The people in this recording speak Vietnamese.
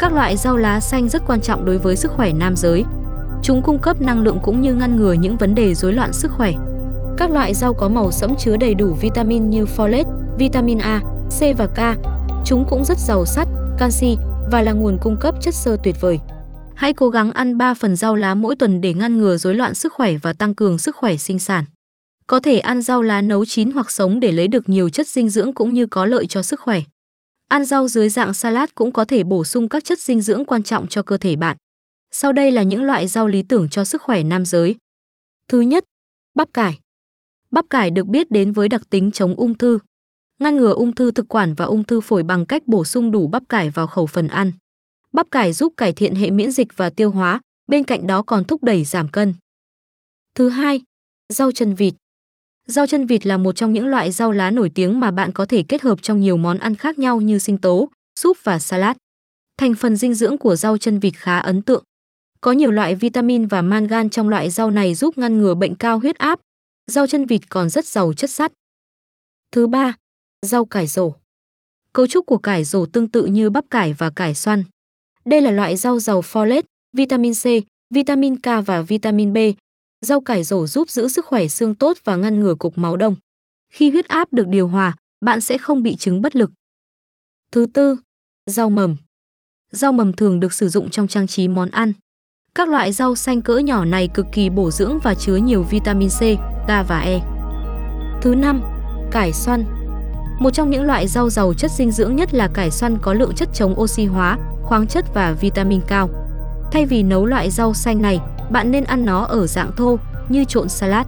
Các loại rau lá xanh rất quan trọng đối với sức khỏe nam giới. Chúng cung cấp năng lượng cũng như ngăn ngừa những vấn đề rối loạn sức khỏe. Các loại rau có màu sẫm chứa đầy đủ vitamin như folate, vitamin A, C và K. Chúng cũng rất giàu sắt, canxi và là nguồn cung cấp chất xơ tuyệt vời. Hãy cố gắng ăn 3 phần rau lá mỗi tuần để ngăn ngừa rối loạn sức khỏe và tăng cường sức khỏe sinh sản. Có thể ăn rau lá nấu chín hoặc sống để lấy được nhiều chất dinh dưỡng cũng như có lợi cho sức khỏe. Ăn rau dưới dạng salad cũng có thể bổ sung các chất dinh dưỡng quan trọng cho cơ thể bạn. Sau đây là những loại rau lý tưởng cho sức khỏe nam giới. Thứ nhất, bắp cải. Bắp cải được biết đến với đặc tính chống ung thư, ngăn ngừa ung thư thực quản và ung thư phổi bằng cách bổ sung đủ bắp cải vào khẩu phần ăn. Bắp cải giúp cải thiện hệ miễn dịch và tiêu hóa, bên cạnh đó còn thúc đẩy giảm cân. Thứ hai, rau chân vịt. Rau chân vịt là một trong những loại rau lá nổi tiếng mà bạn có thể kết hợp trong nhiều món ăn khác nhau như sinh tố, súp và salad. Thành phần dinh dưỡng của rau chân vịt khá ấn tượng. Có nhiều loại vitamin và mangan trong loại rau này giúp ngăn ngừa bệnh cao huyết áp. Rau chân vịt còn rất giàu chất sắt. Thứ ba, rau cải rổ. Cấu trúc của cải rổ tương tự như bắp cải và cải xoăn. Đây là loại rau giàu folate, vitamin C, vitamin K và vitamin B. Rau cải rổ giúp giữ sức khỏe xương tốt và ngăn ngừa cục máu đông. Khi huyết áp được điều hòa, bạn sẽ không bị chứng bất lực. Thứ tư, rau mầm. Rau mầm thường được sử dụng trong trang trí món ăn. Các loại rau xanh cỡ nhỏ này cực kỳ bổ dưỡng và chứa nhiều vitamin C, K và E. Thứ năm, cải xoăn. Một trong những loại rau giàu chất dinh dưỡng nhất là cải xoăn có lượng chất chống oxy hóa, khoáng chất và vitamin cao. Thay vì nấu loại rau xanh này, bạn nên ăn nó ở dạng thô như trộn salad.